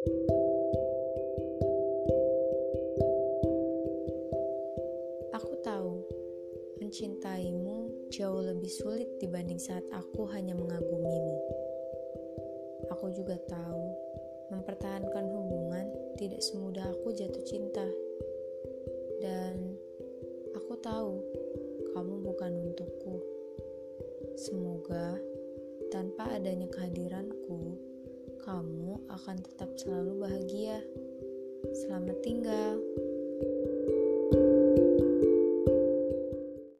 Aku tahu mencintaimu jauh lebih sulit dibanding saat aku hanya mengagumimu. Aku juga tahu mempertahankan hubungan tidak semudah aku jatuh cinta. Dan aku tahu kamu bukan untukku. Semoga tanpa adanya kehadiranku, akan tetap selalu bahagia. Selamat tinggal.